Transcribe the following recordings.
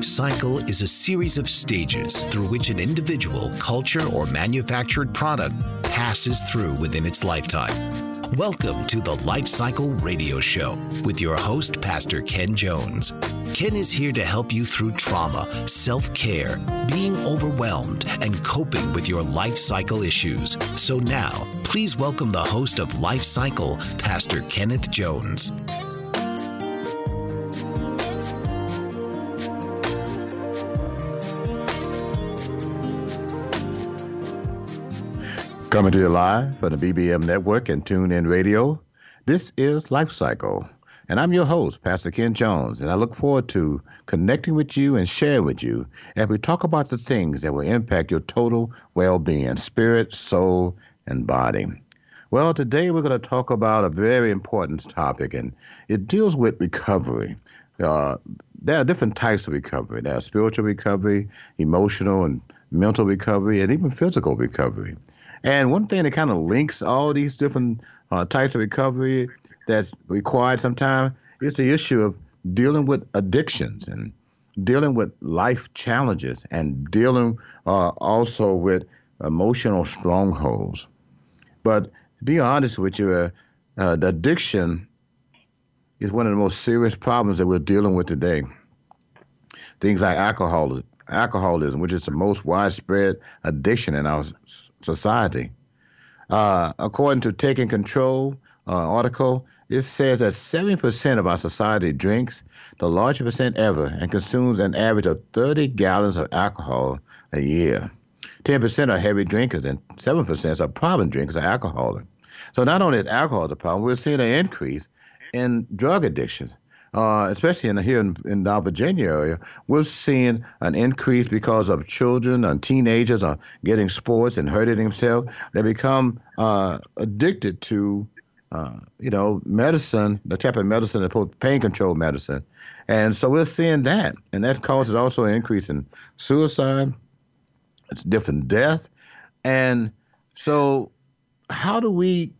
Life cycle is a series of stages through which an individual, culture, or manufactured product passes through within its lifetime. Welcome to the Life Cycle Radio Show with your host, Pastor Ken Jones. Ken is here to help you through trauma, self care, being overwhelmed, and coping with your life cycle issues. So now, please welcome the host of Life Cycle, Pastor Kenneth Jones. Coming to you live from the BBM Network and TuneIn Radio. This is Life Cycle, and I'm your host, Pastor Ken Jones, and I look forward to connecting with you and sharing with you as we talk about the things that will impact your total well-being, spirit, soul, and body. Well, today we're going to talk about a very important topic, and it deals with recovery. Uh, there are different types of recovery. There are spiritual recovery, emotional and mental recovery, and even physical recovery. And one thing that kind of links all these different uh, types of recovery that's required sometimes is the issue of dealing with addictions and dealing with life challenges and dealing uh, also with emotional strongholds. But to be honest with you, uh, uh, the addiction is one of the most serious problems that we're dealing with today. Things like alcohol, alcoholism, which is the most widespread addiction in our society. Uh, according to Taking Control uh, article, it says that 70% of our society drinks the largest percent ever and consumes an average of 30 gallons of alcohol a year. 10% are heavy drinkers and 7% are problem drinkers or alcoholics. So not only is alcohol the problem, we're seeing an increase in drug addiction uh, especially in here in, in the Virginia area, we're seeing an increase because of children and teenagers are getting sports and hurting themselves. They become uh, addicted to, uh, you know, medicine, the type of medicine that pain control medicine, and so we're seeing that, and that causes also an increase in suicide. It's different death, and so how do we,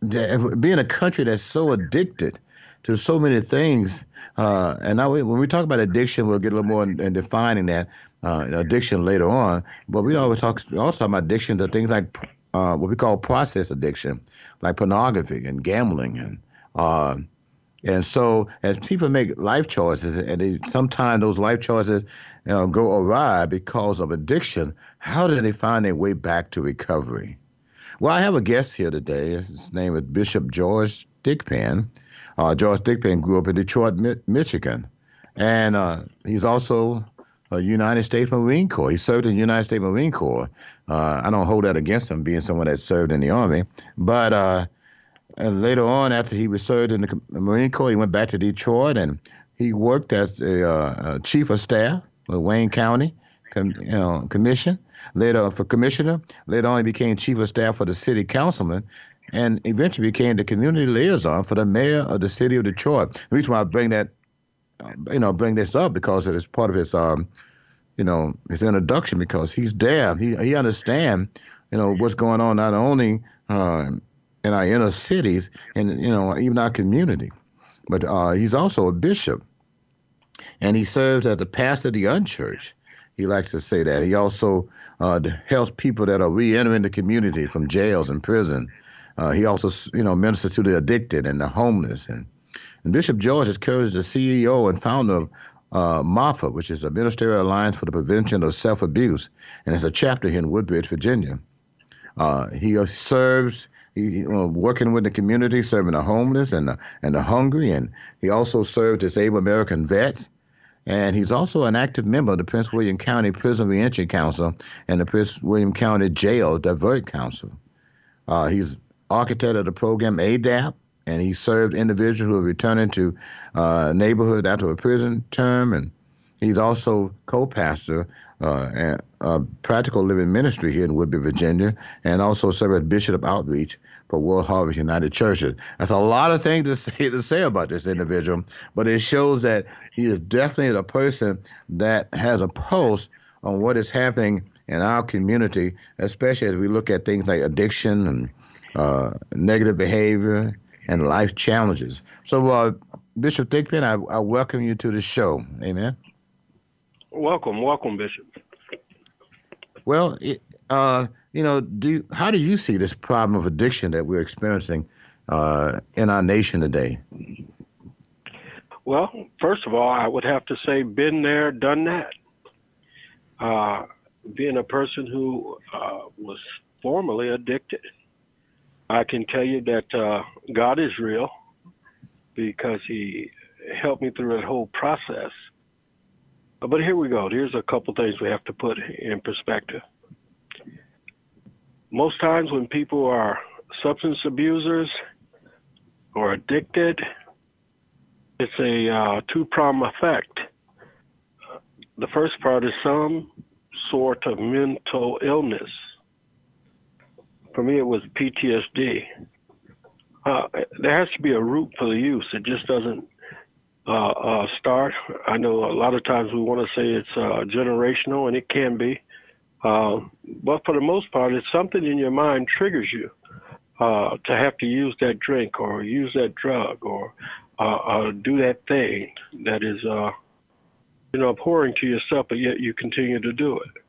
being a country that's so addicted? To so many things. Uh, and now we, when we talk about addiction, we'll get a little more in, in defining that uh, addiction later on. But we always talk also about addiction to things like uh, what we call process addiction, like pornography and gambling, and uh, and so as people make life choices, and they, sometimes those life choices you know, go awry because of addiction, how do they find their way back to recovery? Well, I have a guest here today. His name is Bishop George Thigpen. Uh, George Thigpen grew up in Detroit, Mi- Michigan, and uh, he's also a United States Marine Corps. He served in the United States Marine Corps. Uh, I don't hold that against him, being someone that served in the Army. But uh, later on, after he was served in the Marine Corps, he went back to Detroit and he worked as a, uh, chief of staff of Wayne County, com- you know, commission. Later for commissioner. Later on, he became chief of staff for the city councilman and eventually became the community liaison for the mayor of the city of Detroit. The reason why I bring that, you know, bring this up because it is part of his, um, you know, his introduction because he's there. He he understand, you know, what's going on not only uh, in our inner cities and you know even our community, but uh, he's also a bishop, and he serves as the pastor of the unchurched. He likes to say that. He also uh, helps people that are re-entering the community from jails and prison. Uh, he also, you know, ministers to the addicted and the homeless. And, and Bishop George is currently the CEO and founder of uh, which is a Ministerial Alliance for the Prevention of Self-Abuse, and it's a chapter here in Woodbridge, Virginia. Uh, he uh, serves he, you know, working with the community, serving the homeless and the, and the hungry, and he also served disabled American vets. And he's also an active member of the Prince William County Prison Reentry Council and the Prince William County Jail Divert Council. Uh, he's architect of the program ADAP, and he served individuals who are returning to uh, neighborhood after a prison term. And he's also co-pastor uh, uh, Practical Living Ministry here in Woodbridge, Virginia, and also served as Bishop of Outreach for World Harvest United Churches. That's a lot of things to say to say about this individual, but it shows that he is definitely a person that has a pulse on what is happening in our community, especially as we look at things like addiction and uh, negative behavior and life challenges. So, uh, Bishop Thigpen, I, I welcome you to the show. Amen. Welcome, welcome, Bishop. Well, it, uh, you know, do how do you see this problem of addiction that we're experiencing uh, in our nation today? Well, first of all, I would have to say, been there, done that. Uh, being a person who uh, was formerly addicted, I can tell you that uh, God is real because He helped me through that whole process. But here we go. Here's a couple things we have to put in perspective. Most times when people are substance abusers or addicted, it's a uh, two prong effect. The first part is some sort of mental illness. For me, it was PTSD. Uh, there has to be a root for the use. It just doesn't uh, uh, start. I know a lot of times we want to say it's uh, generational, and it can be. Uh, but for the most part, it's something in your mind triggers you uh, to have to use that drink or use that drug or do that thing that is, you know, abhorring to yourself, but yet you continue to do it.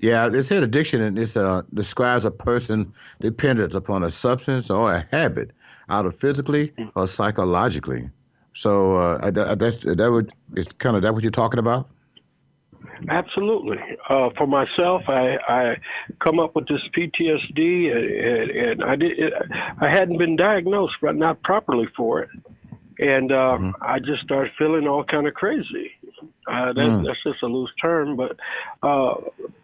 Yeah, they said addiction and this uh, describes a person dependent upon a substance or a habit either physically or psychologically. So uh, that's that would is kind of that what you're talking about. Absolutely. Uh, for myself, I, I come up with this PTSD, and, and I did. It, I hadn't been diagnosed, but not properly for it, and uh, mm-hmm. I just started feeling all kind of crazy. Uh, that, mm. That's just a loose term, but uh,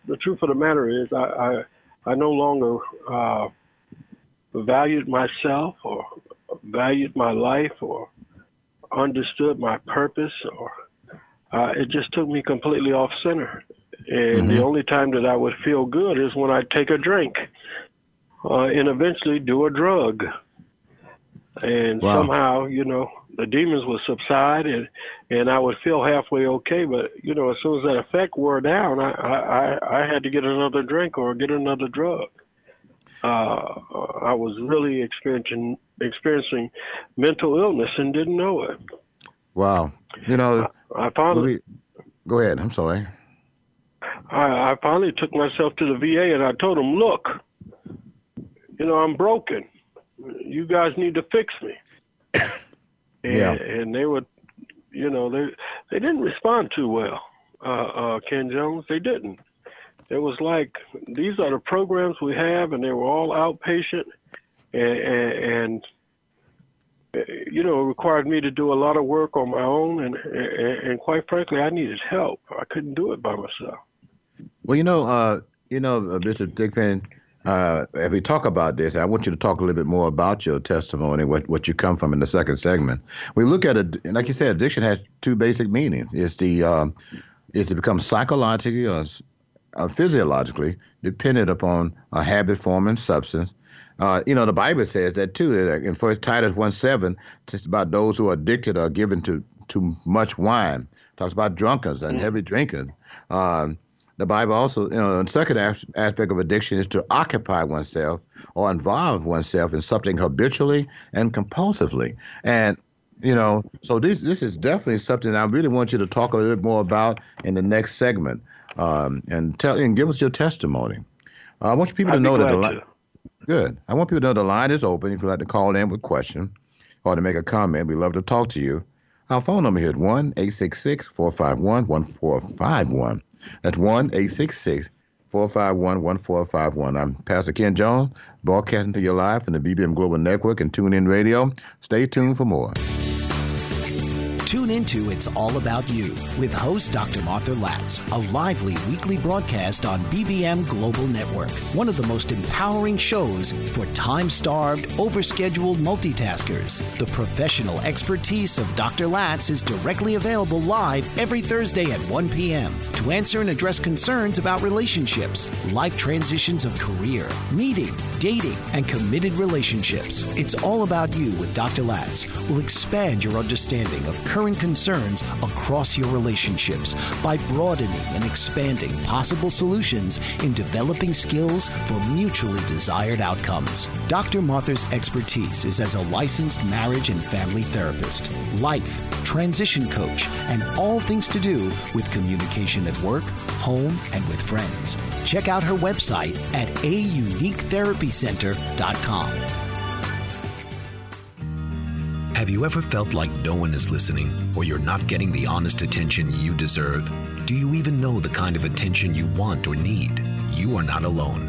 the truth of the matter is, I I, I no longer uh, valued myself or valued my life or understood my purpose or uh, it just took me completely off center. And mm-hmm. the only time that I would feel good is when I take a drink uh, and eventually do a drug. And wow. somehow, you know, the demons would subside and, and I would feel halfway okay. But, you know, as soon as that effect wore down, I, I, I had to get another drink or get another drug uh, I was really experiencing experiencing mental illness and didn't know it. Wow, you know, I, I finally go ahead. I'm sorry. I, I finally took myself to the VA and I told them, look, you know, I'm broken. You guys need to fix me. and, yeah. and they would, you know, they they didn't respond too well. Uh, uh, Ken Jones, they didn't it was like these are the programs we have, and they were all outpatient, and, and, and you know, it required me to do a lot of work on my own, and, and, and quite frankly, I needed help. I couldn't do it by myself. Well, you know, uh, you know, uh, Mr. Uh, as we talk about this, I want you to talk a little bit more about your testimony, what what you come from in the second segment. We look at it, like you said, addiction has two basic meanings. It's the um, is to become psychologically or uh, physiologically dependent upon a habit forming substance. Uh, you know, the Bible says that too. In First Titus 1 7, just about those who are addicted are given to too much wine, It talks about drunkards and heavy drinkers. Um, the Bible also, you know, the second as- aspect of addiction is to occupy oneself or involve oneself in something habitually and compulsively. And you know, so this this is definitely something I really want you to talk a little bit more about in the next segment, um, and tell and give us your testimony. Uh, I want people I'd to know that the line. Good. I want people to know the line is open. If you'd like to call in with a question or to make a comment, we'd love to talk to you. Our phone number here is 1 866 451 1451. That's 1 866 451 1451. I'm Pastor Ken Jones, broadcasting to your live from the BBM Global Network and TuneIn Radio. Stay tuned for more. Tune into It's All About You with host Dr. Martha Latz, a lively weekly broadcast on BBM Global Network, one of the most empowering shows for time starved, overscheduled multitaskers. The professional expertise of Dr. Latz is directly available live every Thursday at 1 p.m. to answer and address concerns about relationships, life transitions of career, meeting, dating, and committed relationships. It's All About You with Dr. Latz will expand your understanding of current concerns across your relationships by broadening and expanding possible solutions in developing skills for mutually desired outcomes. Dr. Martha's expertise is as a licensed marriage and family therapist, life, transition coach, and all things to do with communication at work, home, and with friends. Check out her website at auniquetherapycenter.com. Have you ever felt like no one is listening or you're not getting the honest attention you deserve? Do you even know the kind of attention you want or need? You are not alone.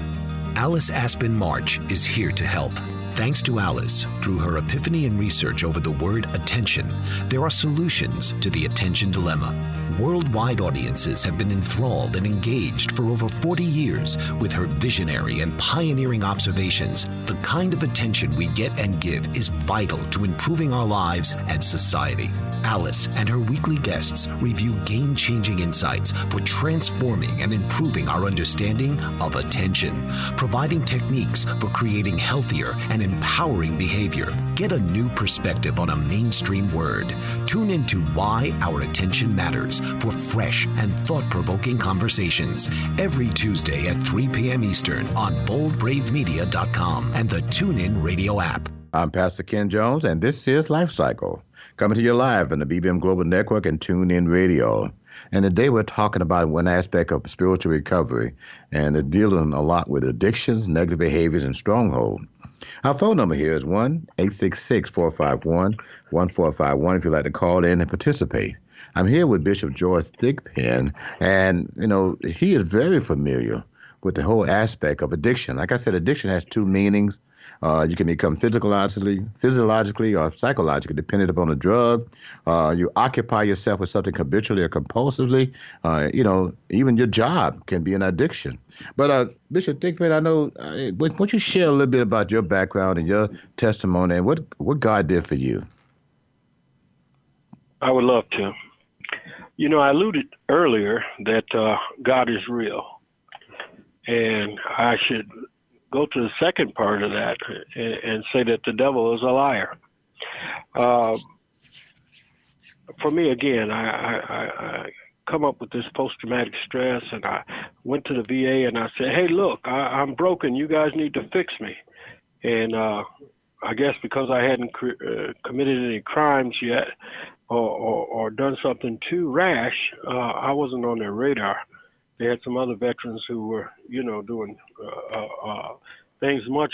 Alice Aspen March is here to help. Thanks to Alice, through her epiphany and research over the word attention, there are solutions to the attention dilemma. Worldwide audiences have been enthralled and engaged for over 40 years with her visionary and pioneering observations. The kind of attention we get and give is vital to improving our lives and society. Alice and her weekly guests review game changing insights for transforming and improving our understanding of attention, providing techniques for creating healthier and empowering behavior. Get a new perspective on a mainstream word. Tune into Why Our Attention Matters for fresh and thought provoking conversations every Tuesday at 3 p.m. Eastern on boldbravemedia.com and the TuneIn Radio app. I'm Pastor Ken Jones, and this is Life Cycle, coming to you live on the BBM Global Network and TuneIn Radio. And today we're talking about one aspect of spiritual recovery, and dealing a lot with addictions, negative behaviors, and stronghold. Our phone number here is 1 866 451 1451 if you'd like to call in and participate. I'm here with Bishop George Thigpen, and, you know, he is very familiar with the whole aspect of addiction. Like I said, addiction has two meanings. Uh, you can become physiologically, physiologically or psychologically dependent upon a drug. Uh, you occupy yourself with something habitually or compulsively. Uh, you know, even your job can be an addiction. But uh, Bishop Thigpen, I know, uh, why don't you share a little bit about your background and your testimony and what, what God did for you? I would love to. You know, I alluded earlier that uh, God is real, and I should go to the second part of that and, and say that the devil is a liar. Uh, for me, again, I, I, I, come up with this post-traumatic stress, and I went to the VA and I said, "Hey, look, I, I'm broken. You guys need to fix me." And uh, I guess because I hadn't cr- uh, committed any crimes yet, or, or, or done something too rash, uh, I wasn't on their radar. They had some other veterans who were, you know, doing uh, uh, uh, things much,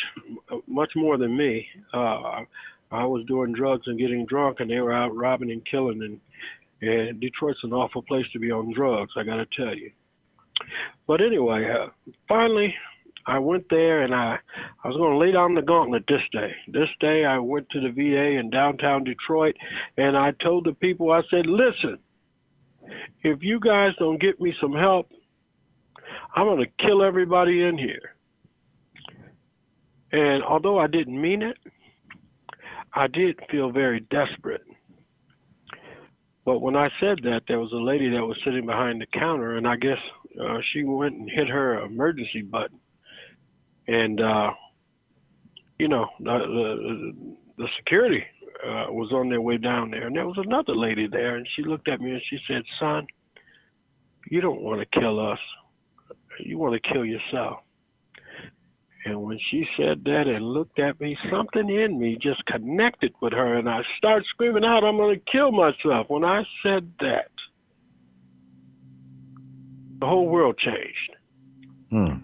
much more than me. Uh, I was doing drugs and getting drunk, and they were out robbing and killing. And, and Detroit's an awful place to be on drugs, I got to tell you. But anyway, uh, finally, I went there and I, I was going to lay down the gauntlet this day. This day, I went to the VA in downtown Detroit, and I told the people, I said, listen, if you guys don't get me some help, I'm going to kill everybody in here. And although I didn't mean it, I did feel very desperate. But when I said that, there was a lady that was sitting behind the counter, and I guess uh, she went and hit her emergency button. And, uh, you know, the, the, the security uh, was on their way down there, and there was another lady there, and she looked at me and she said, "Son, you don't want to kill us. You want to kill yourself." And when she said that and looked at me, something in me just connected with her, and I started screaming out, "I'm going to kill myself!" When I said that, the whole world changed. Hmm.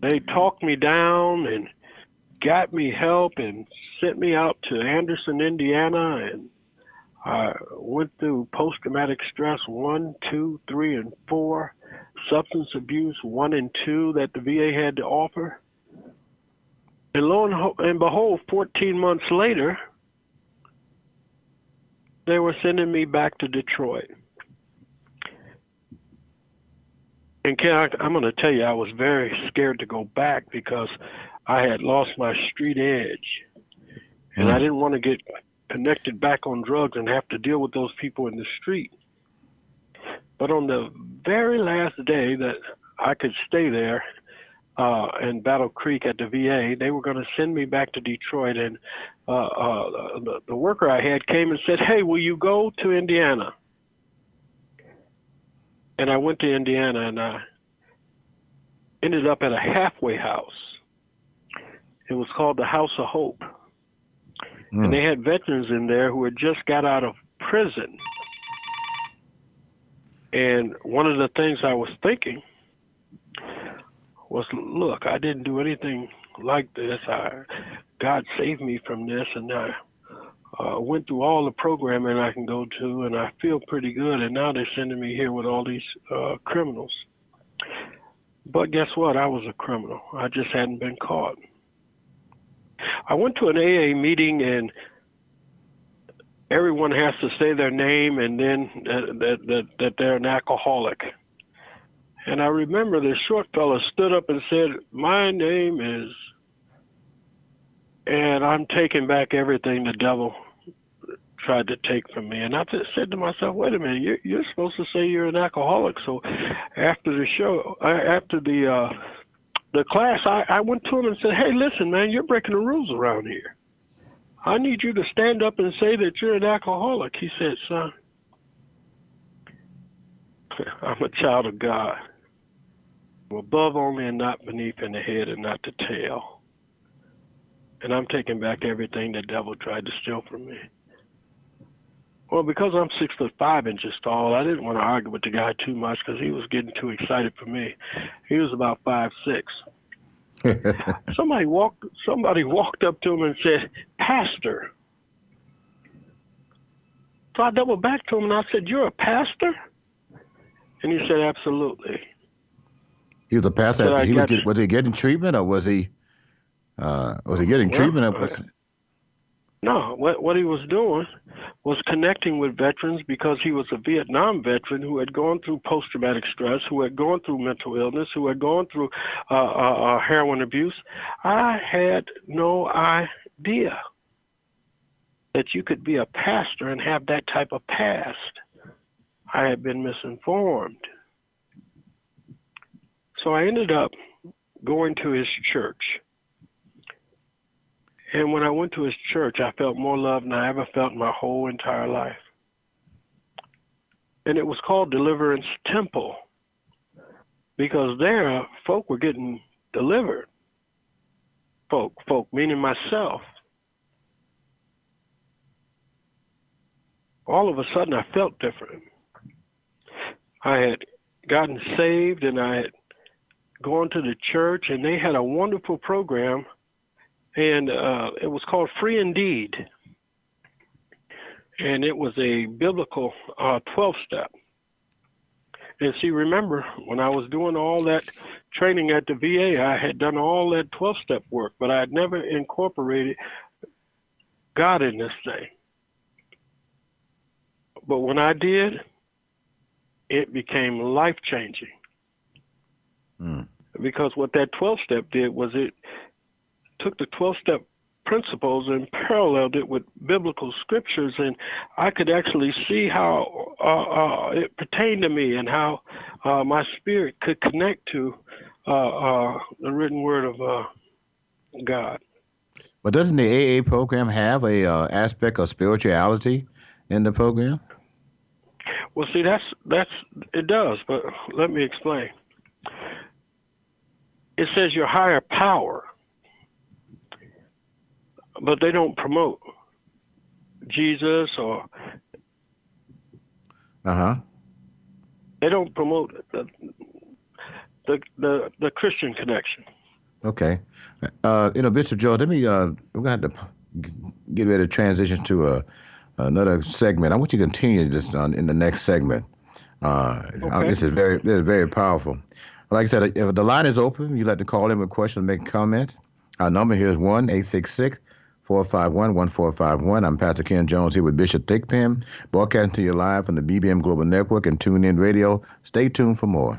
They talked me down and got me help and sent me out to Anderson, Indiana, and I went through post traumatic stress one, two, three, and four, substance abuse one and two that the VA had to offer. And lo and, and behold, 14 months later, they were sending me back to Detroit. And Ken, I, I'm going to tell you, I was very scared to go back because I had lost my street edge. And I hmm. didn't want to get connected back on drugs and have to deal with those people in the street. But on the very last day that I could stay there uh, in Battle Creek at the VA, they were going to send me back to Detroit. And uh, uh, the, the worker I had came and said, Hey, will you go to Indiana? And I went to Indiana and I ended up at a halfway house. It was called the House of Hope. And they had veterans in there who had just got out of prison. And one of the things I was thinking was, look, I didn't do anything like this. I, God saved me from this, and I uh, went through all the programming I can go to, and I feel pretty good. And now they're sending me here with all these uh, criminals. But guess what? I was a criminal. I just hadn't been caught. I went to an AA meeting and everyone has to say their name and then that, that, that, that they're an alcoholic. And I remember this short fellow stood up and said, My name is, and I'm taking back everything the devil tried to take from me. And I just said to myself, Wait a minute, you're, you're supposed to say you're an alcoholic. So after the show, after the, uh, the class, I, I went to him and said, Hey, listen, man, you're breaking the rules around here. I need you to stand up and say that you're an alcoholic. He said, Son, I'm a child of God. I'm above only and not beneath, in the head and not the tail. And I'm taking back everything the devil tried to steal from me. Well, because I'm six foot five inches tall, I didn't want to argue with the guy too much because he was getting too excited for me. He was about five six. somebody walked. Somebody walked up to him and said, "Pastor." So I doubled back to him and I said, "You're a pastor?" And he said, "Absolutely." He was a pastor. He was, get, was he getting treatment or was he uh, was he getting Well, treatment? Or was, No, what what he was doing was connecting with veterans because he was a Vietnam veteran who had gone through post traumatic stress, who had gone through mental illness, who had gone through uh, uh, uh, heroin abuse. I had no idea that you could be a pastor and have that type of past. I had been misinformed. So I ended up going to his church. And when I went to his church, I felt more love than I ever felt in my whole entire life. And it was called Deliverance Temple because there folk were getting delivered. Folk, folk, meaning myself. All of a sudden, I felt different. I had gotten saved and I had gone to the church, and they had a wonderful program and uh, it was called Free Indeed. And it was a biblical uh, 12 step. And see, remember, when I was doing all that training at the VA, I had done all that 12 step work, but I had never incorporated God in this thing. But when I did, it became life changing. Hmm. Because what that 12 step did was it took the 12 step principles and paralleled it with biblical scriptures, and I could actually see how uh, uh, it pertained to me and how uh, my spirit could connect to uh, uh, the written word of uh, God. But doesn't the AA program have a uh, aspect of spirituality in the program? Well, see, that's that's it does, but let me explain. It says your higher power, but they don't promote Jesus or uh huh. They don't promote the the the, the Christian connection. Okay, uh, you know, Bishop Joe, let me. Uh, we're gonna have to get ready to transition to a another segment. I want you to continue this on in the next segment. Uh, okay. This is very this is very powerful. Like I said, if the line is open, you'd like to call in with questions, make a comment. Our number here is one eight six six 451 1451. I'm Pastor Ken Jones here with Bishop Thigpen, broadcasting to you live from the BBM Global Network and TuneIn Radio. Stay tuned for more.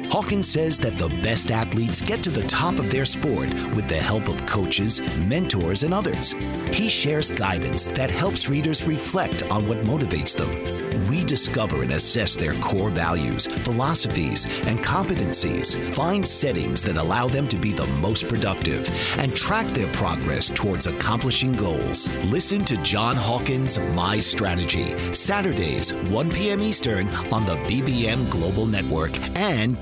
Hawkins says that the best athletes get to the top of their sport with the help of coaches, mentors, and others. He shares guidance that helps readers reflect on what motivates them, rediscover and assess their core values, philosophies, and competencies, find settings that allow them to be the most productive, and track their progress towards accomplishing goals. Listen to John Hawkins' My Strategy, Saturdays, 1 p.m. Eastern on the BBM Global Network and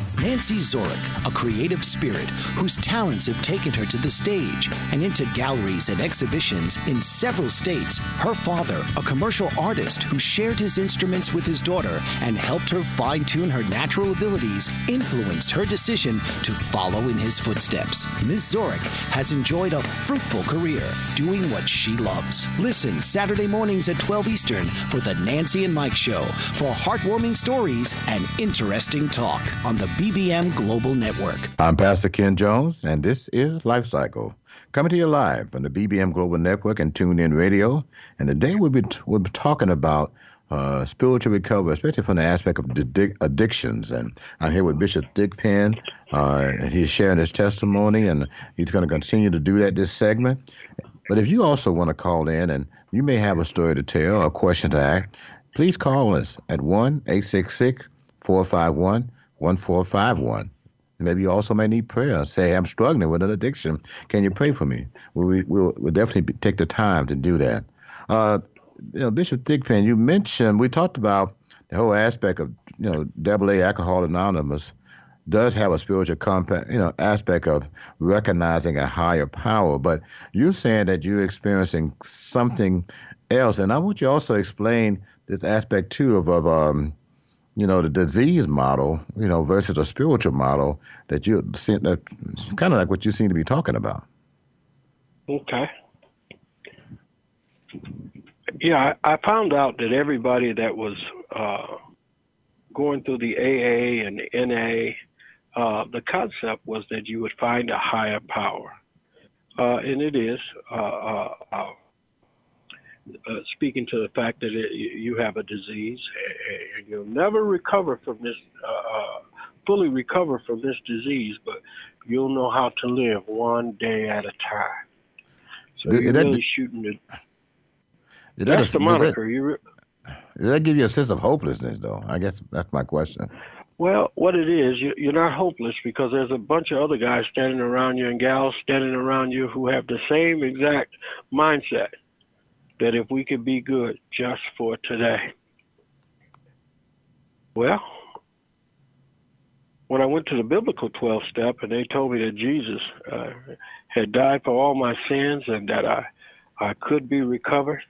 Nancy Zorik, a creative spirit whose talents have taken her to the stage and into galleries and exhibitions in several states. Her father, a commercial artist who shared his instruments with his daughter and helped her fine tune her natural abilities, influenced her decision to follow in his footsteps. Ms. Zorik has enjoyed a fruitful career doing what she loves. Listen Saturday mornings at 12 Eastern for the Nancy and Mike Show for heartwarming stories and interesting talk on the BBM Global Network. I'm Pastor Ken Jones, and this is Life Cycle. Coming to you live from the BBM Global Network and TuneIn Radio. And today we'll be, we'll be talking about uh, spiritual recovery, especially from the aspect of di- addictions. And I'm here with Bishop Thigpen. Uh, and he's sharing his testimony, and he's going to continue to do that this segment. But if you also want to call in and you may have a story to tell or a question to ask, please call us at 1 866 451 1451. Maybe you also may need prayer. Say, I'm struggling with an addiction. Can you pray for me? We, will we'll definitely take the time to do that. Uh, you know, Bishop Thigpen, you mentioned, we talked about the whole aspect of, you know, double A Alcohol Anonymous does have a spiritual compact, you know, aspect of recognizing a higher power. But you're saying that you're experiencing something else. And I want you also explain this aspect, too, of, of um, you know, the disease model, you know, versus a spiritual model that you that kind of like what you seem to be talking about. Okay. Yeah, I, found out that everybody that was uh, going through the AA and the NA, uh, the concept was that you would find a higher power. Uh, and it is. Uh, speaking to the fact that it, you have a disease and you'll never recover from this, uh, uh, fully recover from this disease, but you'll know how to live one day at a time. So did, you're really shooting it. That's a, the moniker. Did that, re- did that give you a sense of hopelessness, though? I guess that's my question. Well, what it is, you're not hopeless because there's a bunch of other guys standing around you and gals standing around you who have the same exact mindset that if we could be good just for today. Well, when I went to the biblical 12 step and they told me that Jesus uh, had died for all my sins and that I, I could be recovered,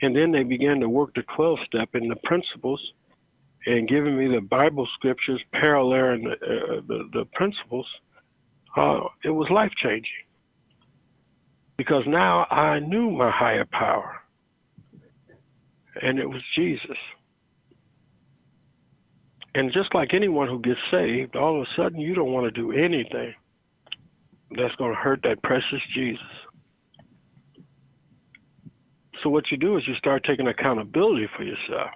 And then they began to work the 12 step in the principles and giving me the Bible scriptures paralleling the, uh, the, the, principles. Uh, it was life changing because now I knew my higher power, and it was Jesus. And just like anyone who gets saved, all of a sudden you don't want to do anything that's going to hurt that precious Jesus. So what you do is you start taking accountability for yourself.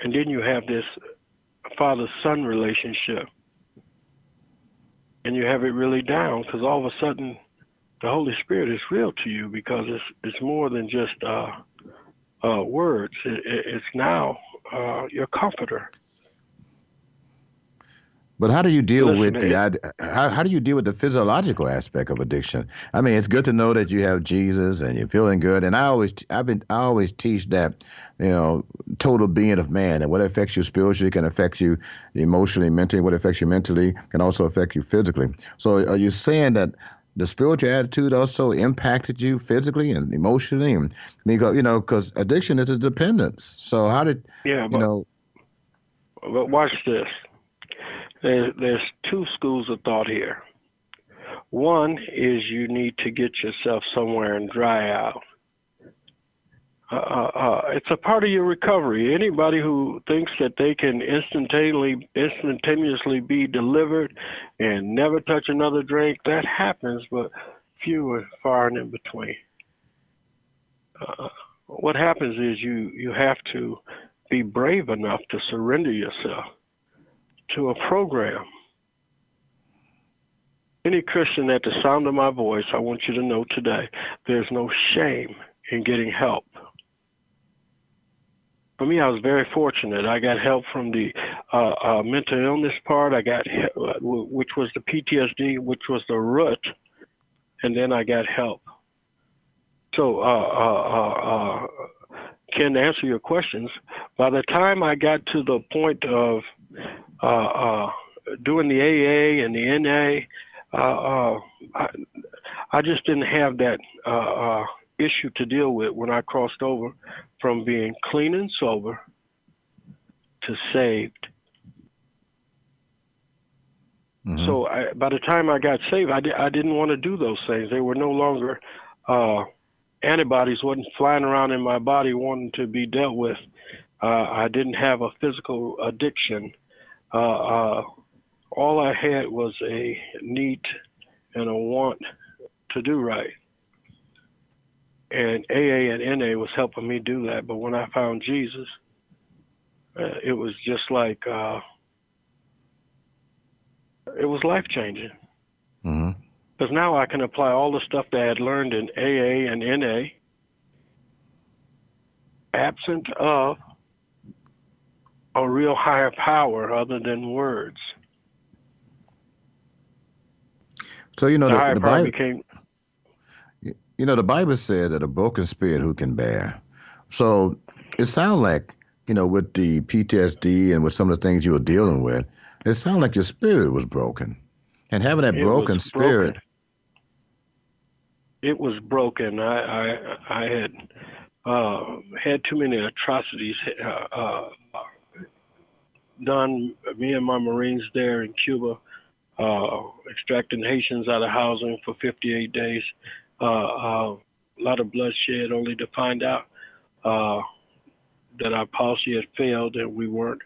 And then you have this father son relationship. And you have it really down because all of a sudden the Holy Spirit is real to you because it's it's more than just uh, uh, words. It, it's now uh, your comforter. But how do you deal Listen, with the how, how do you deal with the physiological aspect of addiction? I mean, it's good to know that you have Jesus and you're feeling good. And I always I've been I always teach that you know total being of man and what affects you spiritually can affect you emotionally, mentally. What affects you mentally can also affect you physically. So are you saying that the spiritual attitude also impacted you physically and emotionally and because you know because addiction is a dependence so how did yeah but, you know but watch this there, there's two schools of thought here. One is you need to get yourself somewhere and dry out. Uh, uh, uh, it's a part of your recovery. Anybody who thinks that they can instantaneously instantaneously be delivered and never touch another drink, that happens, but few are far and in between. Uh, what happens is you you have to be brave enough to surrender yourself to a program. Any Christian at the sound of my voice, I want you to know today, there's no shame in getting help. For me, I was very fortunate. I got help from the uh, uh, mental illness part. I got, which was the PTSD, which was the root, and then I got help. So, uh, uh, uh, uh Ken, to answer your questions, by the time I got to the point of uh, uh, doing the AA and the NA, uh, I, I, just didn't have that issue to deal with when I crossed over from being clean and sober to saved. Mm-hmm. So I, by the time I got saved, I, di- I didn't want to do those things. They were no longer uh, antibodies wasn't flying around in my body wanting to be dealt with. Uh, I didn't have a physical addiction. Uh, uh, all I had was a need and a want to do right. And AA and NA was helping me do that. But when I found Jesus, uh, it was just like uh, it was life changing. Mm-hmm. Because now I can apply all the stuff that I had learned in AA and NA, absent of a real higher power other than words. So you know the, the, the Bible became. You know the Bible says that a broken spirit who can bear. So it sounds like you know with the PTSD and with some of the things you were dealing with, it sounded like your spirit was broken, and having that broken spirit. Broken. It was broken. I I, I had uh, had too many atrocities uh, uh, done me and my Marines there in Cuba, uh, extracting Haitians out of housing for 58 days. Uh, uh, a lot of bloodshed, only to find out uh, that our policy had failed and we weren't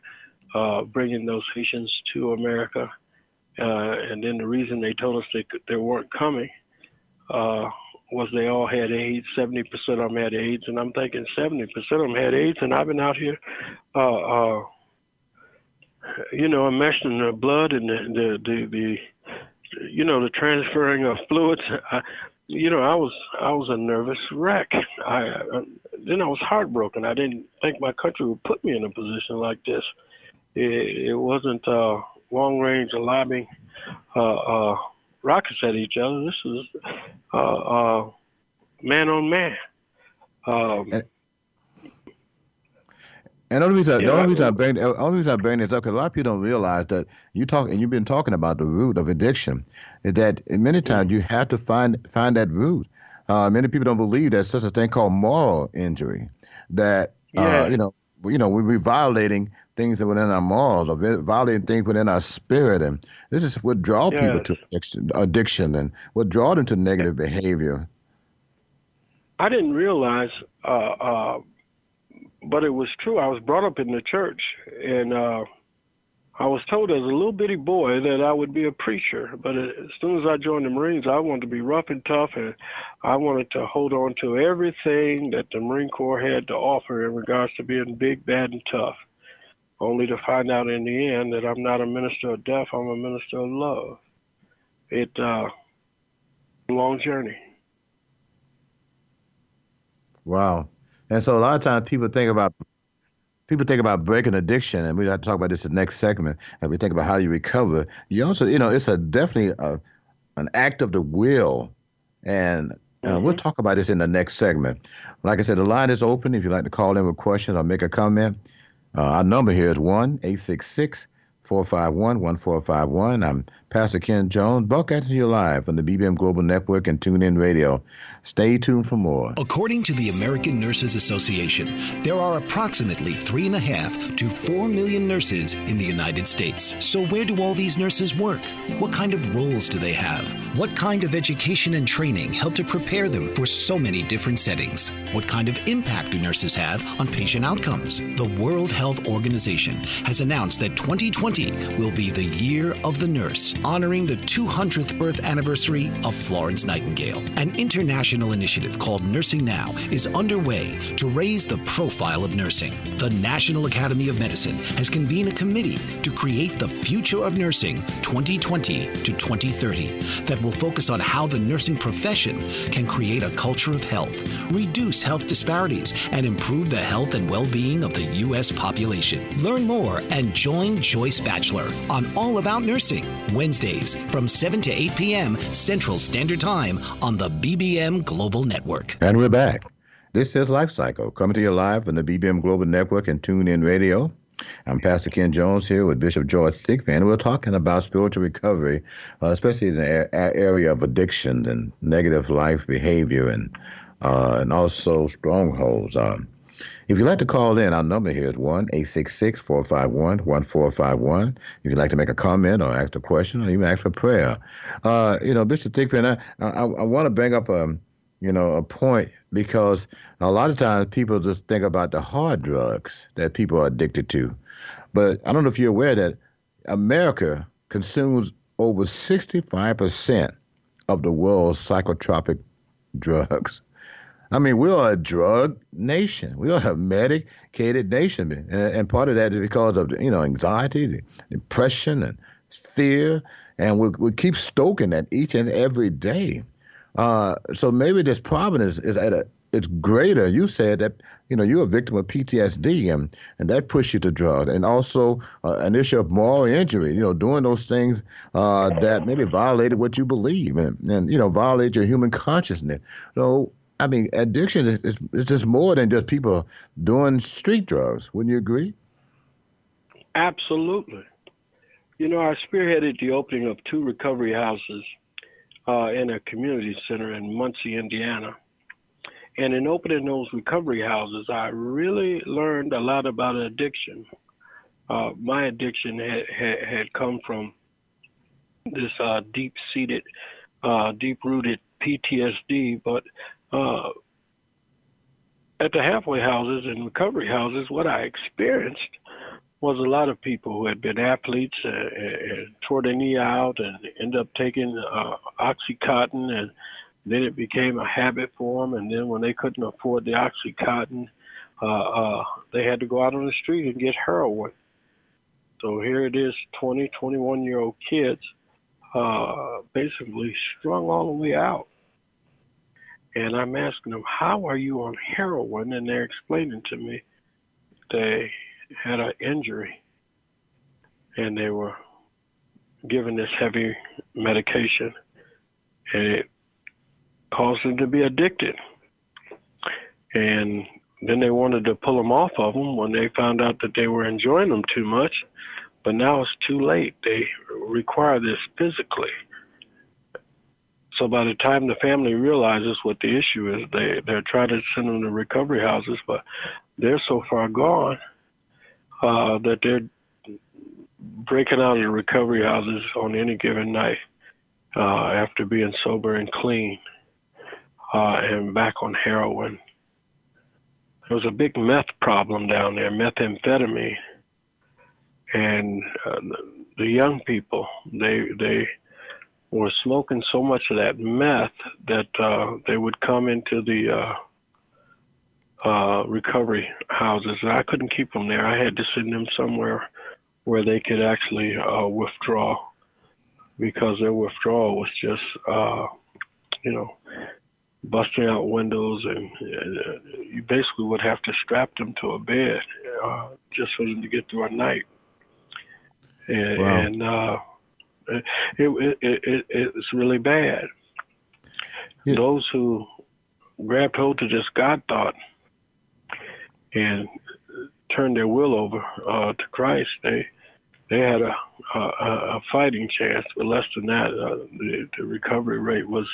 uh, bringing those Haitians to America. Uh, and then the reason they told us they, they weren't coming was they all had AIDS. 70% of them had AIDS, and I'm thinking 70% of them had AIDS, and I've been out here you know, enmeshed in the blood and the, the, the, the you know, the transferring of fluids. I, you know, I was I was a nervous wreck. I, I then I was heartbroken. I didn't think my country would put me in a position like this. It, it wasn't uh, long range lobbing uh, uh, rockets at each other. This is uh, uh, man on man. Um, and the only reason, yeah, the only reason I bring, the only reason I bring this up, because a lot of people don't realize that you talk, and you've been talking about the root of addiction, is that many times you have to find find that root. uh, many people don't believe there's such a thing called moral injury. That uh, you know, you know, we're violating things that within our morals, or violating things within our spirit, and this is what draw people to addiction, addiction, and what draw them to negative behavior. I didn't realize, uh, uh, but it was true. I was brought up in the church, and uh, I was told as a little bitty boy that I would be a preacher. But as soon as I joined the Marines, I wanted to be rough and tough, and I wanted to hold on to everything that the Marine Corps had to offer in regards to being big, bad, and tough. Only to find out in the end that I'm not a minister of death; I'm a minister of love. It uh, a long journey. Wow. And so a lot of times people think about people think about breaking addiction, and we have to talk about this in the next segment. And we think about how you recover. You also, you know, it's a definitely a, an act of the will, and uh, we'll talk about this in the next segment. Like I said, the line is open. If you'd like to call in with questions or make a comment, uh, our number here is one eight six six. 451 1451. I'm Pastor Ken Jones, broadcasting you live on the BBM Global Network and TuneIn Radio. Stay tuned for more. According to the American Nurses Association, there are approximately three and a half to four million nurses in the United States. So, where do all these nurses work? What kind of roles do they have? What kind of education and training help to prepare them for so many different settings? What kind of impact do nurses have on patient outcomes? The World Health Organization has announced that 2020 will be the year of the nurse, honoring the 200th birth anniversary of Florence Nightingale. An international initiative called Nursing Now is underway to raise the profile of nursing. The National Academy of Medicine has convened a committee to create the future of nursing 2020 to 2030 that will focus on how the nursing profession can create a culture of health, reduce health disparities, and improve the health and well being of the U.S. population. Learn more and join Joyce Batchelor on All About Nursing, Wednesdays from 7 to 8 p.m. Central Standard Time on the BBM Global Network. And we're back. This is Life Cycle, coming to you live on the BBM Global Network and TuneIn Radio. I'm Pastor Ken Jones here with Bishop George Thigpen. We're talking about spiritual recovery, uh, especially in the a- area of addiction and negative life behavior and uh, and also strongholds. Um, if you'd like to call in, our number here is 1 866 451 1451. If you'd like to make a comment or ask a question or even ask for prayer. Uh, you know, Bishop Thigpen, I, I, I want to bring up um, you know, a point because a lot of times people just think about the hard drugs that people are addicted to. But I don't know if you're aware that America consumes over 65% of the world's psychotropic drugs. I mean, we are a drug nation. We are a medicated nation, and, and part of that is because of you know anxiety, depression, and fear, and we we keep stoking that each and every day. Uh, so maybe this problem is, is at a it's greater. You said that you know you're a victim of PTSD, and and that pushed you to drugs, and also uh, an issue of moral injury. You know, doing those things uh, that maybe violated what you believe, and and you know violate your human consciousness. So I mean, addiction is, is, is just more than just people doing street drugs. Wouldn't you agree? Absolutely. You know, I spearheaded the opening of two recovery houses uh, in a community center in Muncie, Indiana. And in opening those recovery houses, I really learned a lot about addiction. Uh, my addiction had, had, had come from this uh, deep seated, uh, deep rooted PTSD, but uh, at the halfway houses and recovery houses, what I experienced was a lot of people who had been athletes uh, and tore their knee out and end up taking uh, OxyContin, and then it became a habit for them. And then when they couldn't afford the OxyContin, uh, uh, they had to go out on the street and get heroin. So here it is, 20, 21 year old kids, uh, basically strung all the way out. And I'm asking them, how are you on heroin? And they're explaining to me they had an injury and they were given this heavy medication and it caused them to be addicted. And then they wanted to pull them off of them when they found out that they were enjoying them too much. But now it's too late. They require this physically. So by the time the family realizes what the issue is, they they're trying to send them to recovery houses, but they're so far gone uh, that they're breaking out of the recovery houses on any given night uh, after being sober and clean uh, and back on heroin. There was a big meth problem down there, methamphetamine, and uh, the young people they they were smoking so much of that meth that uh, they would come into the uh, uh, recovery houses, and I couldn't keep them there. I had to send them somewhere where they could actually uh, withdraw because their withdrawal was just, uh, you know, busting out windows, and uh, you basically would have to strap them to a bed uh, just for them to get through a night. And, Wow. and uh, it, it, it, it, it's really bad. Yeah. Those who grabbed hold to this God thought and turned their will over uh, to Christ, they they had a, a, a fighting chance, but less than that, uh, the, the recovery rate was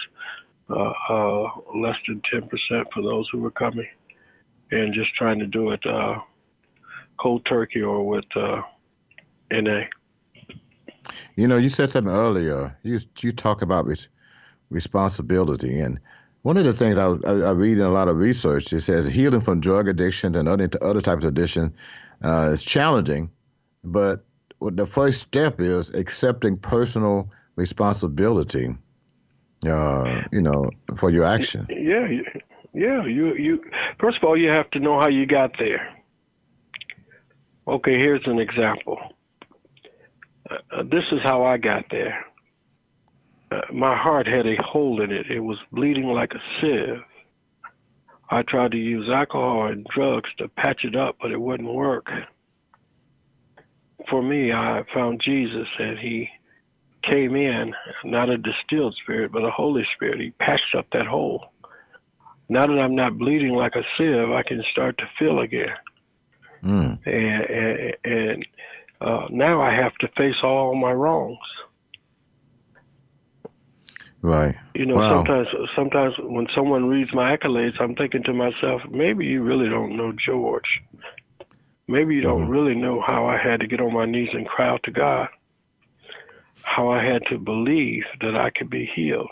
uh, uh, less than 10% for those who were coming and just trying to do it uh, cold turkey or with uh, NA. You know, you said something earlier. You you talk about res- responsibility, and one of the things I, I, I read in a lot of research it says healing from drug addiction and other other types of addiction uh, is challenging, but what the first step is accepting personal responsibility. Uh, you know, for your action. Yeah, yeah. You you first of all, you have to know how you got there. Okay, here's an example. Uh, this is how I got there. Uh, my heart had a hole in it. It was bleeding like a sieve. I tried to use alcohol and drugs to patch it up, but it wouldn't work. For me, I found Jesus, and He came in, not a distilled spirit, but a Holy Spirit. He patched up that hole. Now that I'm not bleeding like a sieve, I can start to feel again. Mm. And, and, and uh, now I have to face all my wrongs. Right. You know, Wow. sometimes sometimes when someone reads my accolades, I'm thinking to myself, maybe you really don't know George. Maybe you don't Mhm. really know how I had to get on my knees and cry out to God. How I had to believe that I could be healed.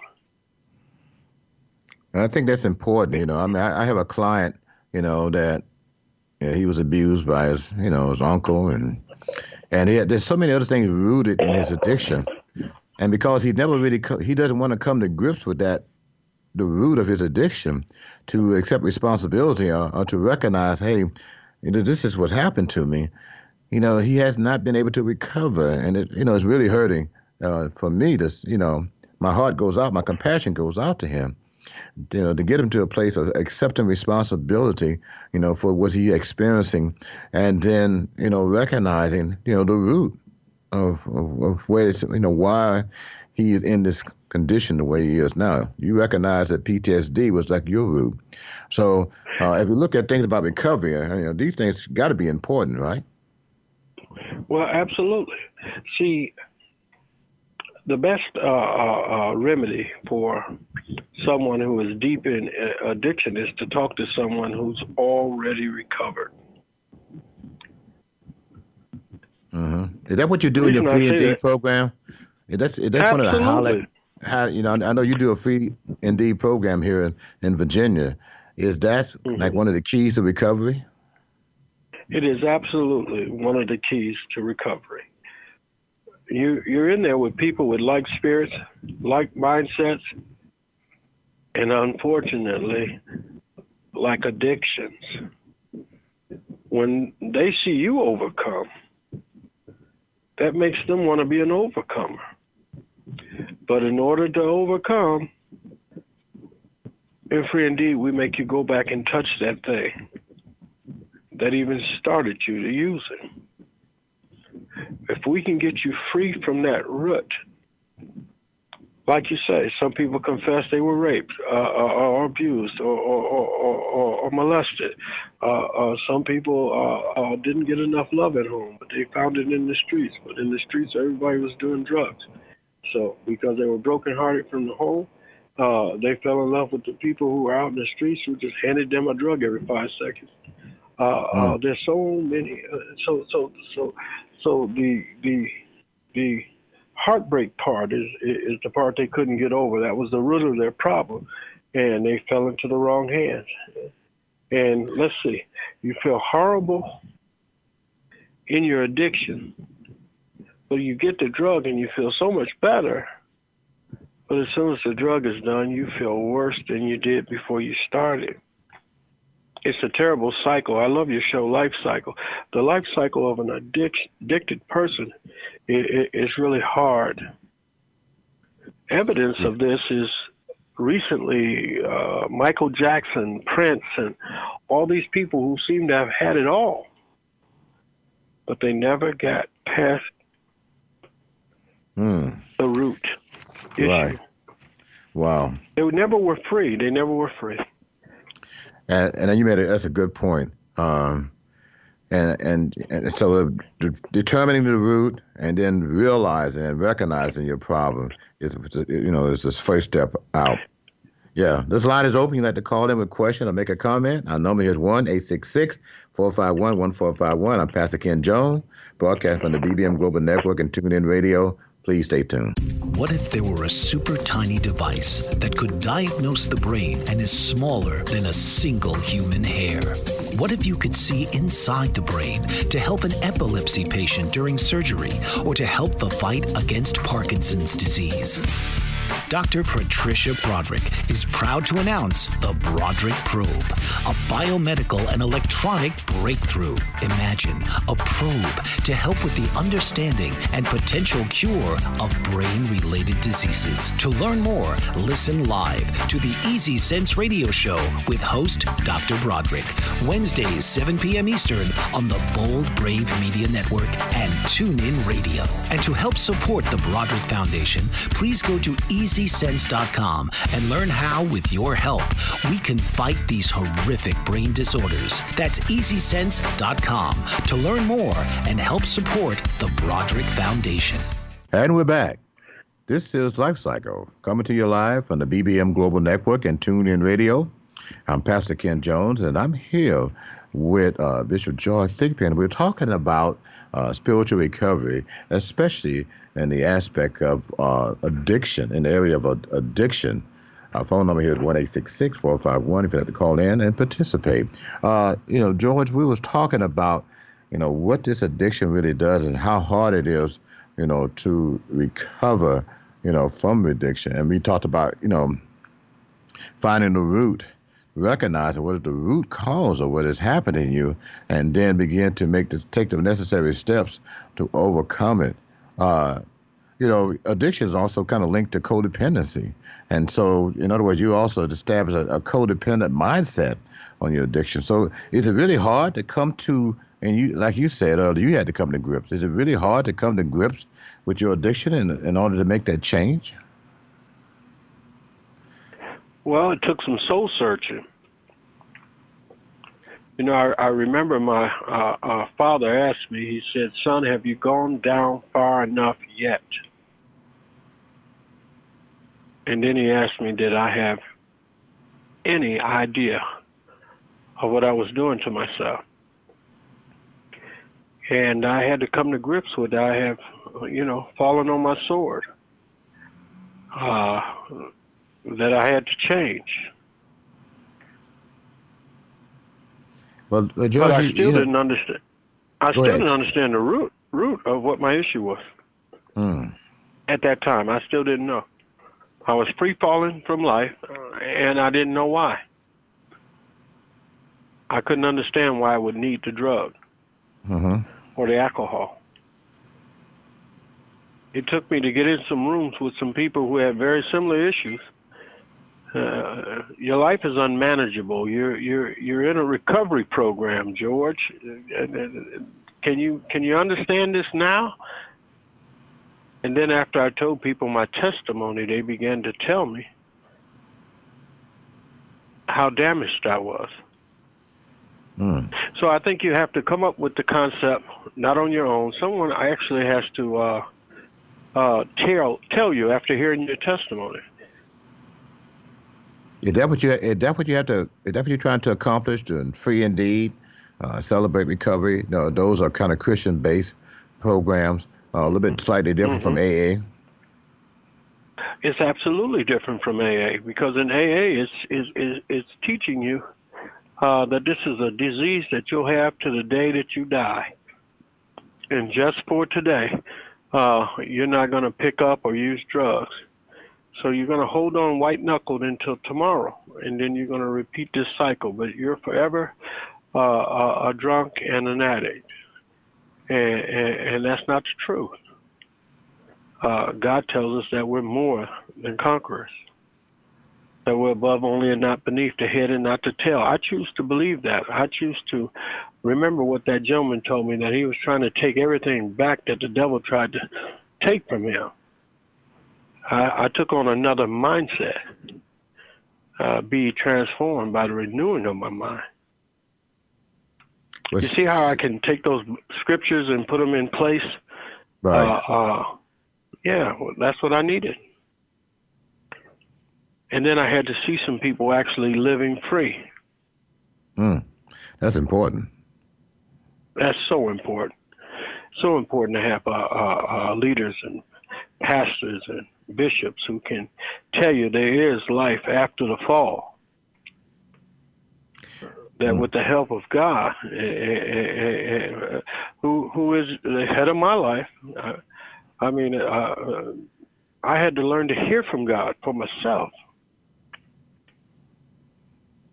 And I think that's important. You know, I mean, I, I have a client, you know, that you know, he was abused by his, you know, his uncle, and and had, there's so many other things rooted in his addiction, and because he never really co- he doesn't want to come to grips with that, the root of his addiction, to accept responsibility or, or to recognize, hey, this is what happened to me. You know, he has not been able to recover, and it, you know, it's really hurting uh, for me. This, you know, my heart goes out, my compassion goes out to him you know, to get him to a place of accepting responsibility, you know, for what he experiencing, and then you know recognizing, you know, the root of of, of where it's, you know, why he is in this condition the way he is now. You recognize that PTSD was like your root. So uh, if you look at things about recovery, uh, you know, these things got to be important, right? Well, absolutely. See, the best uh, uh, uh, remedy for someone who is deep in uh, addiction is to talk to someone who's already recovered. hmm Is that what you do in your Free Indeed program? Is that is that one of the Absolutely. highlight? How, you know, I know you do a free and D program here in, in Virginia. Is that Mm-hmm. like one of the keys to recovery? It is absolutely one of the keys to recovery. You you're in there with people with like spirits, like mindsets, and unfortunately, like addictions. When they see you overcome, that makes them want to be an overcomer. But in order to overcome, in free indeed, we make you go back and touch that thing that even started you to use it. If we can get you free from that root, like you say, some people confess they were raped uh, or, or abused or, or, or, molested. Uh, uh, some people uh, uh, didn't get enough love at home, but they found it in the streets. But in the streets, everybody was doing drugs. So because they were brokenhearted from the home, Uh, they fell in love with the people who were out in the streets who just handed them a drug every five seconds. Uh, uh, Mm. there's so many. Uh, so so so so the the the heartbreak part is is the part they couldn't get over. That was the root of their problem, and they fell into the wrong hands. And let's see, you feel horrible in your addiction, but you get the drug and you feel so much better. But as soon as the drug is done, you feel worse than you did before you started. It's a terrible cycle. I love your show, Life Cycle. The life cycle of an addic- addicted person is really hard. Evidence of this is recently uh, Michael Jackson, Prince, and all these people who seem to have had it all, but they never got past Hmm. the root issue. Right. Wow. They never were free. They never were free. And, and then you made a, that's a good point. Um, and, and and so de- determining the root and then realizing and recognizing your problem is you know is this first step out. Yeah, this line is open. You'd like to call in with a question or make a comment. Our number is 1 866 451 1451. I'm Pastor Ken Jones, broadcast from the BBM Global Network and TuneIn Radio. Please stay tuned. What if there were a super tiny device that could diagnose the brain and is smaller than a single human hair? What if you could see inside the brain to help an epilepsy patient during surgery or to help the fight against Parkinson's disease? Dr. Patricia Broderick is proud to announce the Broderick Probe, a biomedical and electronic breakthrough. Imagine a probe to help with the understanding and potential cure of brain related diseases. To learn more, listen live to the Easy Sense radio show with host Dr. Broderick, Wednesdays, 7 p.m. Eastern on the Bold Brave Media Network and TuneIn Radio. And to help support the Broderick Foundation, please go to EasySense.com and learn how, with your help, we can fight these horrific brain disorders. That's EasySense.com to learn more and help support the Broderick Foundation. And we're back. This is Life Cycle, coming to you live from the BBM Global Network and TuneIn Radio. I'm Pastor Ken Jones, and I'm here with uh, Bishop George Thigpen. We're talking about uh, spiritual recovery, especially in the aspect of uh, addiction, in the area of ad- addiction. Our phone number here is one eight six six four five one. if you'd like to call in and participate. Uh, you know, George, we was talking about, you know, what this addiction really does and how hard it is, you know, to recover, you know, from addiction. And we talked about, you know, finding the root, recognizing what is the root cause of what is happening in you, and then begin to make the take the necessary steps to overcome it. Uh, you know, addiction is also kind of linked to codependency. And so, in other words, you also establish a, a codependent mindset on your addiction. So, is it really hard to come to, and you, like you said earlier, you had to come to grips. Is it really hard to come to grips with your addiction in, in order to make that change? Well, it took some soul searching. You know, I, I remember my uh, uh, father asked me, he said, Son, have you gone down far enough yet? And then he asked me, Did I have any idea of what I was doing to myself? And I had to come to grips with I have, you know, fallen on my sword. Uh, that I had to change. Well, uh, George, But I still you know- didn't understand. I still ahead. didn't understand the root root of what my issue was Hmm. at that time. I still didn't know. I was free falling from life, uh, and I didn't know why. I couldn't understand why I would need the drug Mhm. or the alcohol. It took me to get in some rooms with some people who had very similar issues. Uh, your life is unmanageable. You're you're you're in a recovery program, George. Can you can you understand this now? And then after I told people my testimony, they began to tell me how damaged I was. Mm. So I think you have to come up with the concept not on your own. Someone actually has to uh, uh, tell tell you after hearing your testimony. Is that what you? Is that what you have to? Is that what you're trying to accomplish? To free indeed, uh, celebrate recovery. No, those are kind of Christian-based programs, uh, a little bit slightly different Mm-hmm. from AA. It's absolutely different from AA because in AA it's is is it's teaching you uh, that this is a disease that you'll have to the day that you die, and just for today, uh, you're not going to pick up or use drugs. So you're going to hold on white knuckled until tomorrow, and then you're going to repeat this cycle. But you're forever uh, a, a drunk and an addict, and, and, and that's not the truth. Uh, God tells us that we're more than conquerors, that we're above only and not beneath, the head and not the tail. I choose to believe that. I choose to remember what that gentleman told me that he was trying to take everything back that the devil tried to take from him. I, I took on another mindset, uh, be transformed by the renewing of my mind. You see how I can take those scriptures and put them in place? right. Uh, uh, yeah, well, that's what I needed. And then I had to see some people actually living free. Mm, that's important. That's so important. So important to have uh, uh, uh, leaders and pastors and bishops who can tell you there is life after the fall. That with the help of God, eh, eh, eh, who who is the head of my life, I mean, uh, I had to learn to hear from God for myself.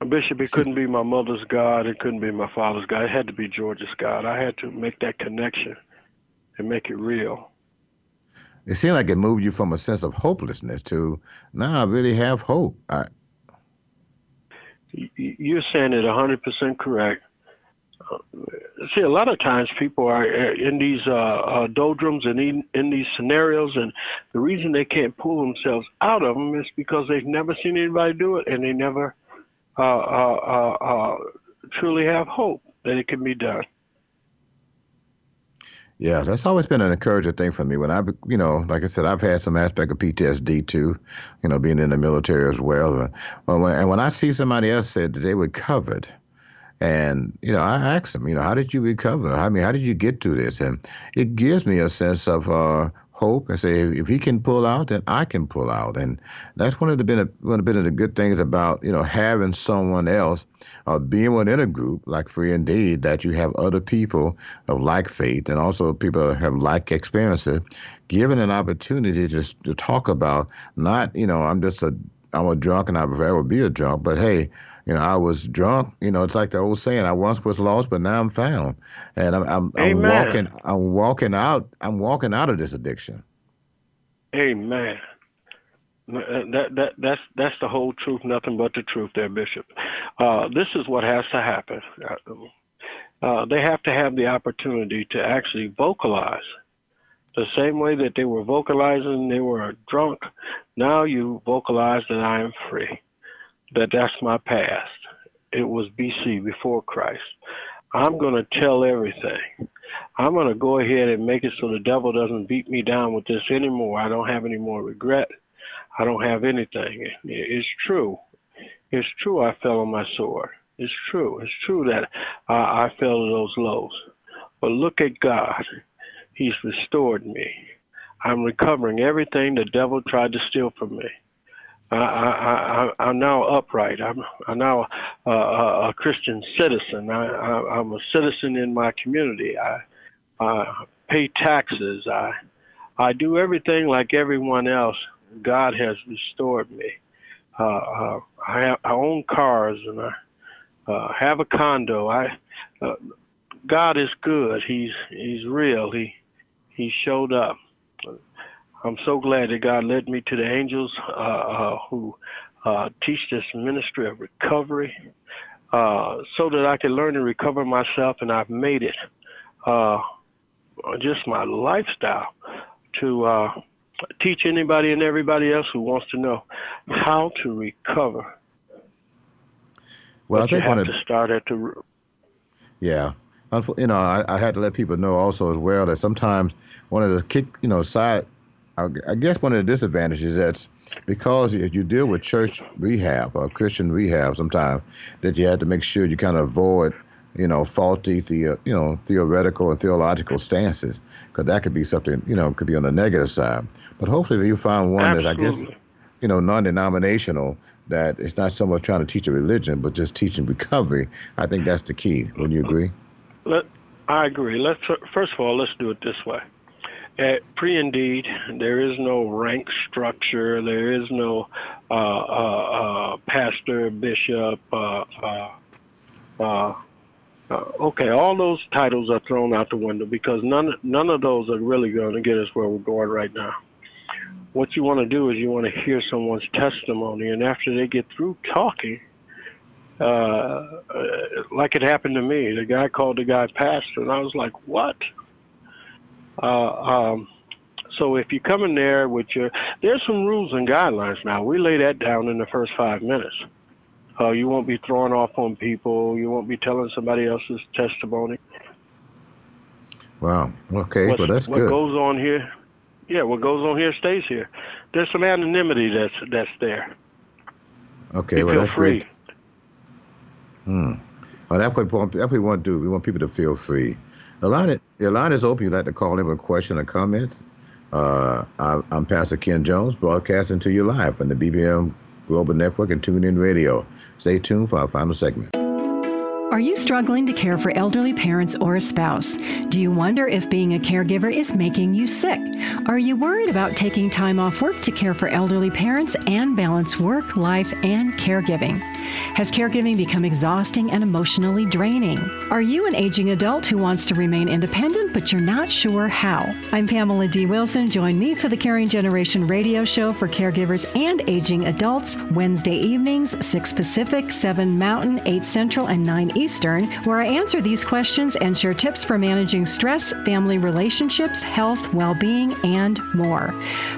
A bishop, it couldn't be my mother's God. It couldn't be my father's God. It had to be George's God. I had to make that connection and make it real. It seemed like it moved you from a sense of hopelessness to now I really have hope. I, You're saying it 100% correct. Uh, See, a lot of times people are uh, in these uh, uh, doldrums and in, in these scenarios, and the reason they can't pull themselves out of them is because they've never seen anybody do it, and they never uh, truly have hope that it can be done. Yeah, that's always been an encouraging thing for me. When I, you know, like I said, I've had some aspect of PTSD too, you know, being in the military as well. But, when, and when I see somebody else said that they recovered, and you know, I ask them, you know, how did you recover? I mean, how did you get through this? And it gives me a sense of uh, hope and say, if he can pull out, then I can pull out. And that's one of the been one of the good things about you know having someone else or being within a group like Free Indeed that you have other people of like faith and also people that have like experiences, given an opportunity to to talk about not you know I'm just a I'm a drunk and I would ever be a drunk, but hey. You know, I was drunk. You know, it's like the old saying: "I once was lost, but now I'm found." And I'm, I'm, I'm walking, I'm walking out, I'm walking out of this addiction. Amen. That that that's that's the whole truth, nothing but the truth, there, Bishop. Uh, this is what has to happen. Uh, they have to have the opportunity to actually vocalize the same way that they were vocalizing they were drunk. Now you vocalize that I am free. That that's my past. It was BC before Christ. I'm going to tell everything. I'm going to go ahead and make it so the devil doesn't beat me down with this anymore. I don't have any more regret. I don't have anything. It's true. It's true I fell on my sword. It's true. It's true that I fell to those lows. But look at God. He's restored me. I'm recovering everything the devil tried to steal from me. I, I, I, I'm now upright. I'm, I'm now a, a Christian citizen. I, I, I'm a citizen in my community. I, I pay taxes. I, I do everything like everyone else. God has restored me. Uh, uh, I, have, I own cars and I uh, have a condo. I, uh, God is good. He's He's real. He He showed up. I'm so glad that God led me to the angels uh, uh, who uh, teach this ministry of recovery, uh, so that I can learn to recover myself, and I've made it uh, just my lifestyle to uh, teach anybody and everybody else who wants to know how to recover. Well, but I think you one have of to start at the root. Yeah. You know, I, I had to let people know also as well that sometimes one of the kick, you know, side, I, I guess one of the disadvantages that's because if you deal with church rehab or Christian rehab, sometimes that you have to make sure you kind of avoid, you know, faulty, the, uh, you know, theoretical and theological stances, because that could be something, you know, could be on the negative side. But hopefully, if you find one Absolutely. that I guess, you know, non-denominational, that it's not so much trying to teach a religion, but just teaching recovery. I think that's the key. Wouldn't you agree? Let, I agree. Let's first of all, let's do it this way. At Free Indeed, there is no rank structure. There is no uh, uh, uh, pastor, bishop. Uh, uh, okay, all those titles are thrown out the window because none none of those are really going to get us where we're going right now. What you want to do is you want to hear someone's testimony, and after they get through talking, uh, like it happened to me. The guy called the guy pastor, and I was like, "What?" Uh, um, so if you come in there with your, there's some rules and guidelines now. We lay that down in the first five minutes. Uh, you won't be throwing off on people. You won't be telling somebody else's testimony. Wow. Okay. What's- well, that's what good. goes on here, yeah, what goes on here stays here. There's some anonymity that's that's there. okay. you well, feel that's free. great. Hmm. Well, that's what, we want- that's what we want to do. We want people to feel free. The line, is- the line is open. You'd like to call in with a question or comment. Uh, I, I'm Pastor Ken Jones, broadcasting to you live from the BBM Global Network and TuneIn Radio. Stay tuned for our final segment. Are you struggling to care for elderly parents or a spouse? Do you wonder if being a caregiver is making you sick? Are you worried about taking time off work to care for elderly parents and balance work, life, and caregiving? Has caregiving become exhausting and emotionally draining? Are you an aging adult who wants to remain independent but you're not sure how? I'm Pamela D. Wilson. Join me for the Caring Generation radio show for caregivers and aging adults Wednesday evenings, 6 Pacific, 7 Mountain, 8 Central, and 9 Eastern, where I answer these questions and share tips for managing stress, family relationships, health, well being, and more.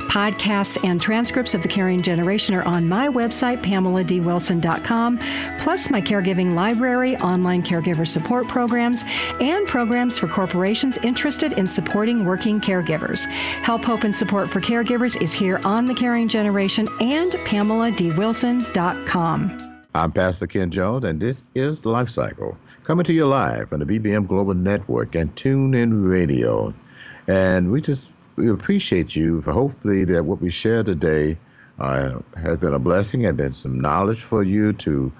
Podcasts and transcripts of the Caring Generation are on my website, pameladwilson.com, plus my caregiving library, online caregiver support programs, and programs for corporations interested in supporting working caregivers. Help, hope, and support for caregivers is here on the Caring Generation and pameladwilson.com. I'm Pastor Ken Jones, and this is Life Cycle, coming to you live on the BBM Global Network and TuneIn Radio. And we just we appreciate you for hopefully that what we share today uh, has been a blessing and been some knowledge for you to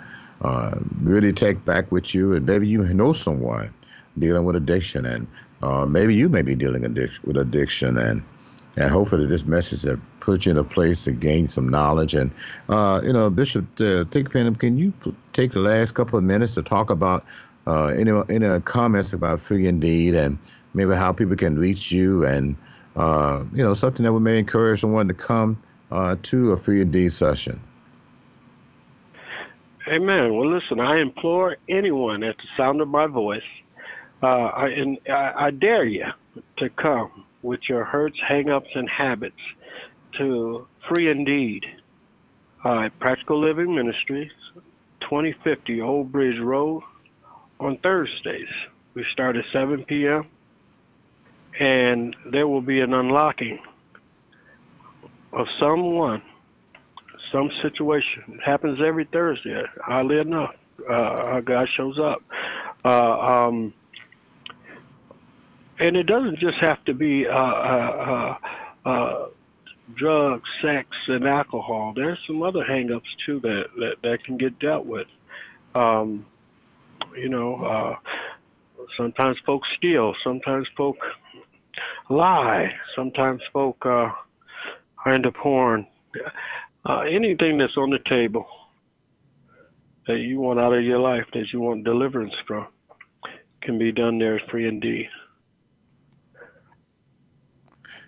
uh, really take back with you. And maybe you know someone dealing with addiction, and uh, maybe you may be dealing addic- with addiction, and and hopefully this message has put you in a place to gain some knowledge. And uh, you know, Bishop uh, Thigpen, can you p- take the last couple of minutes to talk about uh, any any comments about Free Indeed and maybe how people can reach you and uh, you know something that would may encourage someone to come uh, to a Free Indeed session. Amen. Well, listen, I implore anyone at the sound of my voice, uh, I, and I, I dare you to come with your hurts, hangups, and habits to Free Indeed, Practical Living Ministries, 2050 Old Bridge Road, on Thursdays. We start at 7 p.m. and there will be an unlocking of someone some situation. It happens every Thursday. Oddly enough, uh, our guy shows up. Uh, um, and it doesn't just have to be uh, uh, uh, uh, drugs, sex, and alcohol. There's some other hangups too that, that, that can get dealt with. Um, you know, uh, sometimes folks steal, sometimes folk lie, sometimes folk uh, are into porn. Uh, anything that's on the table that you want out of your life, that you want deliverance from, can be done there free indeed.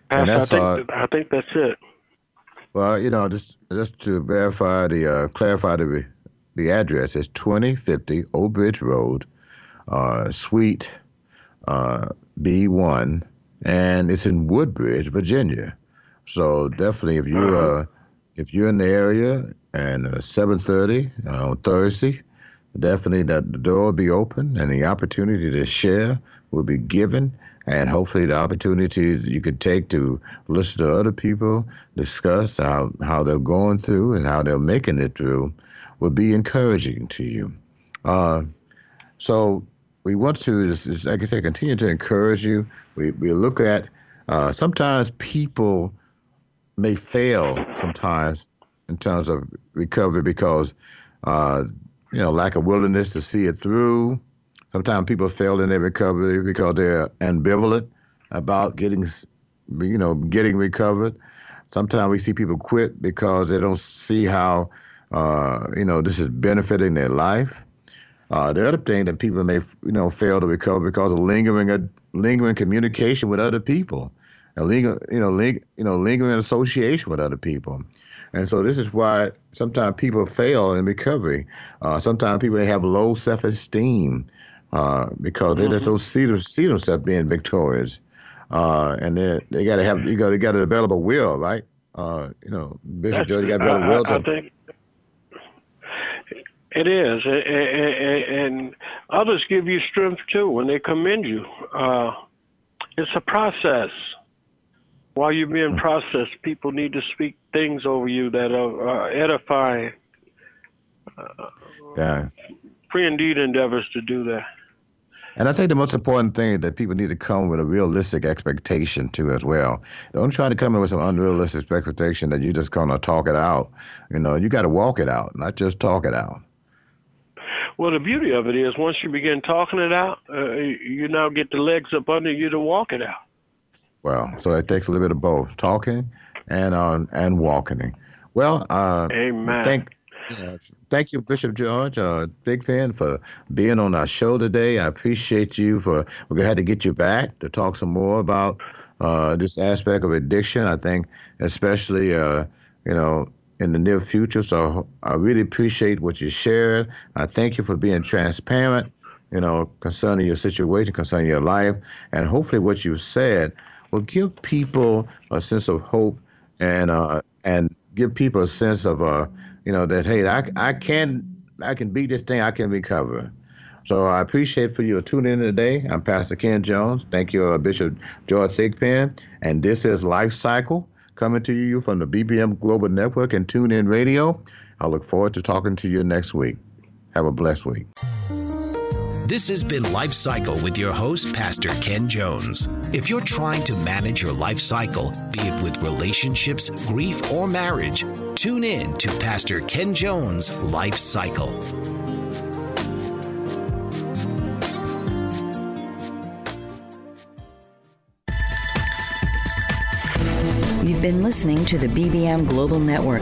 And Pastor, I think, uh, I think that's it. Well, you know, just just to verify the uh, clarify the the address is 2050 Old Bridge Road, uh, Suite uh, B1, and it's in Woodbridge, Virginia. So definitely, if you uh, if you're in the area and uh, 7:30 uh, on Thursday, definitely that the door will be open and the opportunity to share will be given. And hopefully the opportunities you could take to listen to other people discuss how, how they're going through and how they're making it through will be encouraging to you. Uh, so we want to, like I said, continue to encourage you. We, we look at uh, sometimes people may fail sometimes in terms of recovery because uh, you know lack of willingness to see it through. Sometimes people fail in their recovery because they're ambivalent about getting you know getting recovered. Sometimes we see people quit because they don't see how uh, you know this is benefiting their life. Uh, the other thing that people may you know fail to recover because of lingering lingering communication with other people, a linger, you know, ling, you know, lingering association with other people. And so this is why sometimes people fail in recovery. Uh, sometimes people have low self-esteem uh, because mm-hmm. they just don't see, them, see themselves being victorious. Uh, and they they got to have you got to got to develop a will, right? Uh, you know, Bishop Joe, you got to develop a will. I, I think it is, and others give you strength too when they commend you. Uh, it's a process while you're being processed, people need to speak things over you that are edifying. Uh, yeah. Free indeed endeavors to do that. And I think the most important thing is that people need to come with a realistic expectation too, as well. Don't try to come in with some unrealistic expectation that you're just gonna talk it out. You know, you got to walk it out, not just talk it out. Well, the beauty of it is, once you begin talking it out, uh, you now get the legs up under you to walk it out. Well, so it takes a little bit of both talking and uh, and walking. Well, uh, amen. Thank, uh, thank you, Bishop George uh, Thigpen, for being on our show today. I appreciate you for. Gonna have to get you back to talk some more about uh, this aspect of addiction. I think, especially, uh, you know, in the near future. So I really appreciate what you shared. I thank you for being transparent. You know, concerning your situation, concerning your life, and hopefully what you said will give people a sense of hope and uh, and give people a sense of uh, you know that hey I, I can I can beat this thing I can recover. So I appreciate for you tuning in today. I'm Pastor Ken Jones. Thank you, uh, Bishop George Thigpen. And this is Life Cycle coming to you from the BBM Global Network and TuneIn Radio. I look forward to talking to you next week. Have a blessed week. This has been Life Cycle with your host, Pastor Ken Jones. If you're trying to manage your life cycle, be it with relationships, grief, or marriage, tune in to Pastor Ken Jones' Life Cycle. You've been listening to the BBM Global Network.